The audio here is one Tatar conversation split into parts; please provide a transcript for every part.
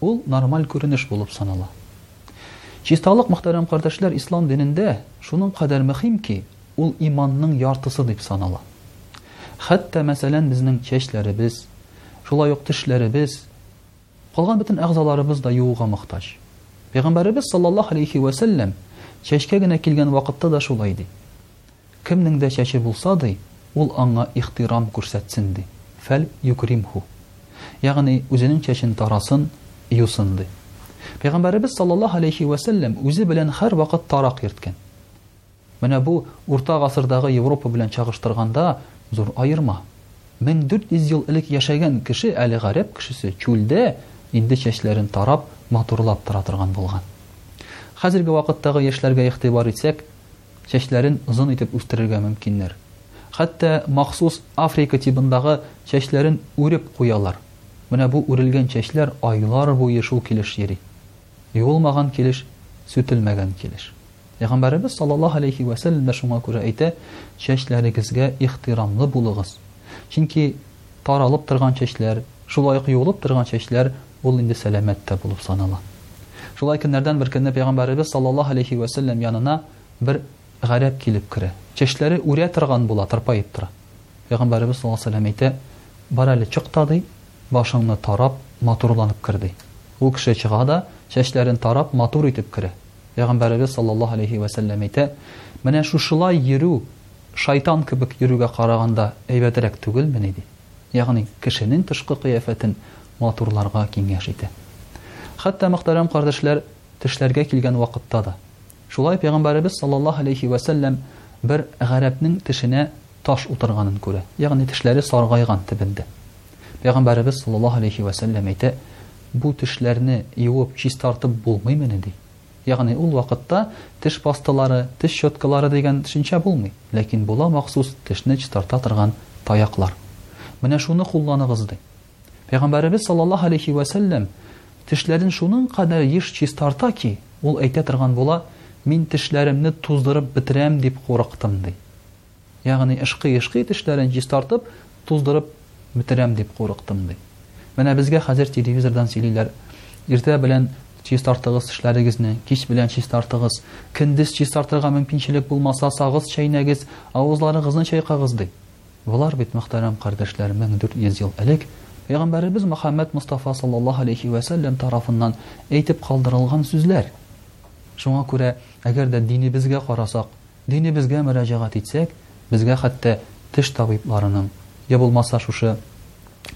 Ул нормаль күренеш булып санала. Чисталык, мөхтәрәм кардәшләр, ислам динендә шуның кадәр мөхим ки, ул иманның яртысы дип санала. Хәтта, мәсәлән, безнең чәчләребез, шулай ук тешләребез, калган бөтен әгъзаларыбыз да юуга мохтаҗ. Пәйгамбәребез саллаллаһу алейхи вә сәлләм чәчкә генә килгән вакытта да шулай ди. Кемнең дә чәче булса, ди, ул аңа ихтирам күрсәтсен, ди, фәл юкримһу. Ягъни, үзенең чәчен тарасын, юсын, ди. Пәйгамбәребез саллаллаһу галәйһи вә сәлләм үзе белән һәрвакыт тарак йөрткән. Менә бу, урта гасырдагы Европа белән чагыштырганда, зур аерма. 1400 ел элек яшәгән кеше, әле гарәп кешесе, чүлдә инде чәчләрен тарап, матурлап тора торган булган. Хәзерге вакыттагы яшьләргә игътибар итсәк, чәчләрен озын итеп үстерергә мөмкиннәр. Хәтта махсус Африка тибындагы чәчләрен үреп куялар. Менә бу үрелгән чәчләр айлар буе шул килеш йөри. Юылмаган килеш, сүтелмәгән килеш. Пәйгамбәребез саллаллаһу алейһи вә сәлләм дә шуңа күрә әйтә, Чәчләрегезгә ихтирамлы булыгыз. Чөнки Таралып торган чәчләр, шулай ук юылып торган чәчләр, ул инде сәламәт тә булып санала. Шулай көннәрдән бер көнне пәйгамбәребез саллаллаһу алейһи вә сәлләм янына бер гарәп килеп керә. Чәчләре үрә торган була, тырпаеп тора. Пәйгамбәребез саллаллаһу алейһи вә сәлләм әйтә, Бар әле чык та, ди, башыңны тарап, матурланып кер, ди. Ул кеше чыга да, чәчләрен тарап, матур итеп керә. Пәйгамбәребез саллаллаһу алейһи вә сәлләм әйтә, Менә шушылай йөрү, шайтан кебек йөрүгә караганда әйбәтрәк түгелмени? ди. Ягъни, кешенең тышкы кыяфәтен матурларга киңәш итә. Хәтта, мөхтәрәм кардәшләр, тешләргә килгән вакытта да. Шулай Пәйгамбәребез саллаллаһу галәйһи вә сәлләм бер гарәпнең тешенә таш утырганын күрә, ягъни тешләре саргайган төбендә. Пәйгамбәребез саллаллаһу галәйһи вә сәлләм әйтә, Бу тешләрне юып, чистартып булмыймени? ди. Ягъни ул вакытта теш пасталары, теш щеткалары дигән төшенчә булмый, ләкин була махсус тешне чистарта торган таяклар. Менә шуны кулланыгыз, ди. Пәйгамбәребез саллаллаһу алейһи вә сәлләм тешләрен шуның кадәр еш чистарта ки, ул әйтә торган була, Мин тешләремне туздырып бетерәм дип курыктым, ди. Ягъни ышкый-ышкый тешләрен чистартып, туздырып бетерәм дип курыктым, ди. Менә безгә хәзер телевизордан сөйлиләр, иртә белән чистартыгыз тешләрегезне, кич белән чистартыгыз. Көндез чистартырга мөмкинчелек булмаса, сагыз чәйнәгез, авызларыгызны чайкагыз, ди. Болар бит, мөхтәрәм кардәшләр, 1400 ел элек пәйгамбәребез Мөхәммәд Мостафа саллаллаһу алейхи вә сәлләм тарафыннан әйтеп калдырылган сүзләр. Шуңа күрә, әгәр дә динебезгә карасак, Динебезгә мөрәҗәгать итсәк, безгә хәтта теш табибларының, йә булмаса шушы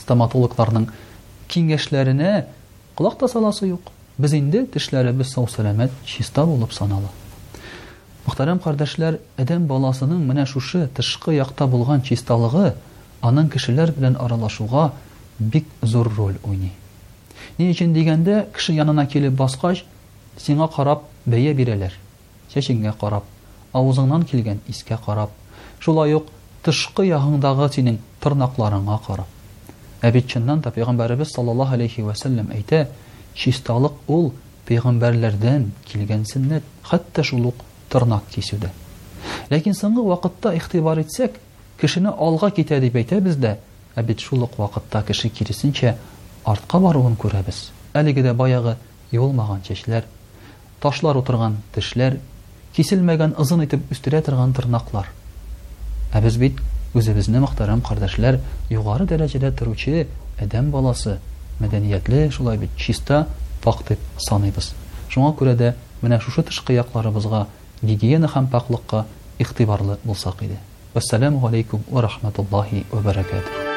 стоматологларның киңәшләренә колак та саласы юк. Без инде тешләребез сау-сәламәт, чиста булып санала. Мөхтәрәм кардәшләр, адәм баласының менә шушы тышкы якта булган чисталыгы аның кешеләр белән аралашуга бик зур роль уйный. Ни өчен дигәндә, кеше янына килеп баскач, сиңа карап бәя бирәләр. Чәчеңә карап. Авызыңнан килгән искә карап. Шулай ук тышкы ягыңдагы синең тырнакларыңа карап. Ә бит чыннан да Пәйгамбәребез саллаллаһу әләйһи вә сәлләм әйтә, Чисталык ул, пәйгамбәрләрдән килгән сөннәт, хәтта шул ук тырнак кисү дә. Ләкин соңгы вакытта игътибар итсәк, кешене алга китә дип әйтәбез дә, ә бит шул ук вакытта кеше киресенчә артка баруын күрәбез. Әлеге дә баягы юылмаган чәчләр. Ташлар утырган тешләр, киселмәгән озын итеп үстерә торган тырнаклар. Ә без бит үзебезне, мөхтәрәм кардәшләр, югары дәрәҗәдә торучы адәм баласы, мәдәниятле, шулай бит, чиста, пакь дип саныйбыз. Шуңа күрә дә менә шушы тышкы якларыбызга, гигиена һәм пакьлыкка игътибарлы булсак иде. Вәссәламү галәйкүм вә рахмәтуллаһи вә бәрәкәтүһ.